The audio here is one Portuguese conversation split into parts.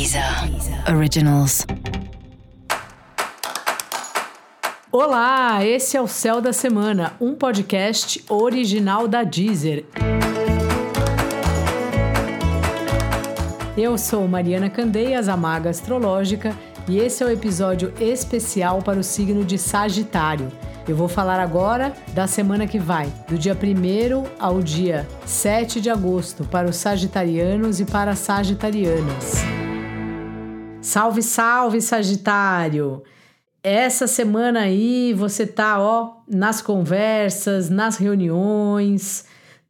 Deezer Originals. Olá, esse é o Céu da Semana, um podcast original da Deezer. Eu sou Mariana Candeias, a Maga Astrológica, e esse é o episódio especial para o signo de Sagitário. Eu vou falar agora da semana que vai, do dia 1 ao dia 7 de agosto, para os sagitarianos e para as sagitarianas. Salve, salve, Sagitário! Essa semana aí você tá, ó, nas conversas, nas reuniões,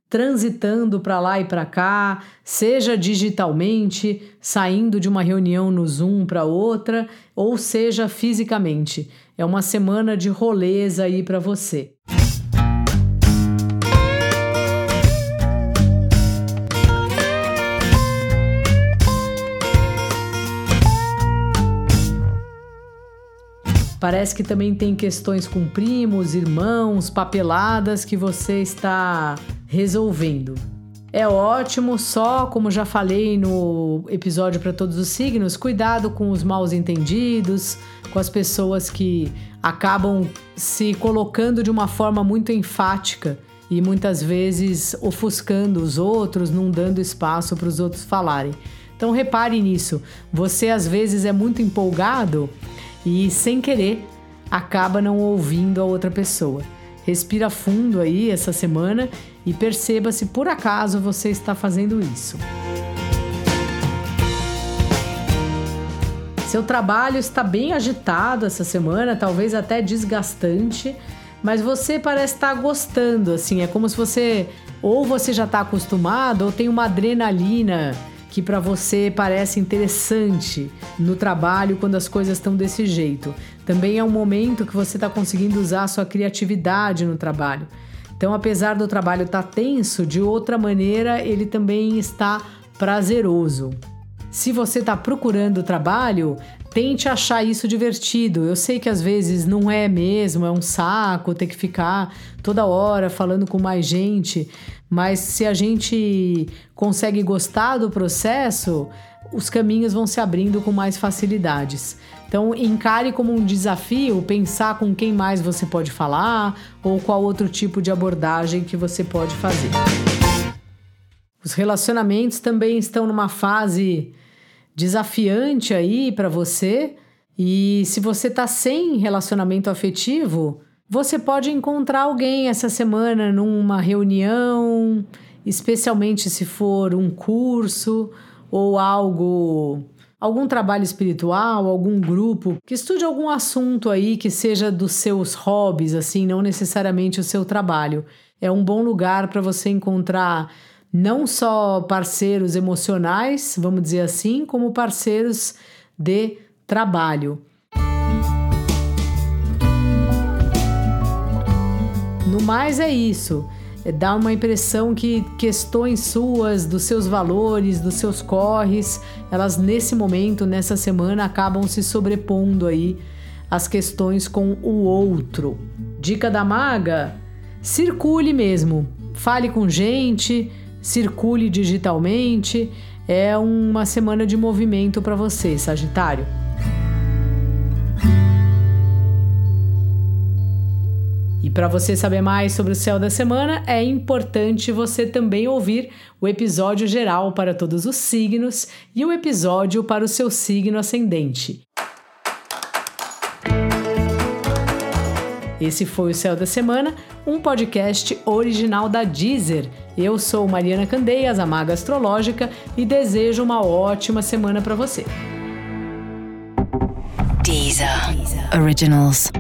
transitando para lá e para cá, seja digitalmente, saindo de uma reunião no Zoom para outra, ou seja fisicamente. É uma semana de roleza aí para você. Parece que também tem questões com primos, irmãos, papeladas que você está resolvendo. É ótimo, só como já falei no episódio para todos os signos, cuidado com os maus entendidos, com as pessoas que acabam se colocando de uma forma muito enfática e muitas vezes ofuscando os outros, não dando espaço para os outros falarem. Então repare nisso. Você às vezes é muito empolgado e sem querer acaba não ouvindo a outra pessoa. Respira fundo aí essa semana e perceba se por acaso você está fazendo isso. Seu trabalho está bem agitado essa semana, talvez até desgastante, mas você parece estar gostando, assim, é como se você ou você já está acostumado ou tem uma adrenalina que para você parece interessante no trabalho quando as coisas estão desse jeito. Também é um momento que você está conseguindo usar a sua criatividade no trabalho. Então, apesar do trabalho estar tá tenso, de outra maneira ele também está prazeroso. Se você está procurando trabalho, tente achar isso divertido. Eu sei que às vezes não é mesmo, é um saco ter que ficar toda hora falando com mais gente, mas se a gente consegue gostar do processo, os caminhos vão se abrindo com mais facilidades. Então, encare como um desafio pensar com quem mais você pode falar ou qual outro tipo de abordagem que você pode fazer. Os relacionamentos também estão numa fase desafiante aí para você. E se você está sem relacionamento afetivo, você pode encontrar alguém essa semana numa reunião, especialmente se for um curso ou algo, algum trabalho espiritual, algum grupo que estude algum assunto aí que seja dos seus hobbies, assim, não necessariamente o seu trabalho. É um bom lugar para você encontrar não só parceiros emocionais, vamos dizer assim, como parceiros de trabalho. No mais é isso. É dá uma impressão que questões suas, dos seus valores, dos seus corres, elas nesse momento, nessa semana, acabam se sobrepondo aí às questões com o outro. Dica da maga: circule mesmo, fale com gente, circule digitalmente. É uma semana de movimento para você, Sagitário. E para você saber mais sobre o céu da semana, é importante você também ouvir o episódio geral para todos os signos e o episódio para o seu signo ascendente. Esse foi o Céu da Semana, um podcast original da Deezer. Eu sou Mariana Candeias, a Maga Astrológica, e desejo uma ótima semana para você. Deezer. Deezer. Originals.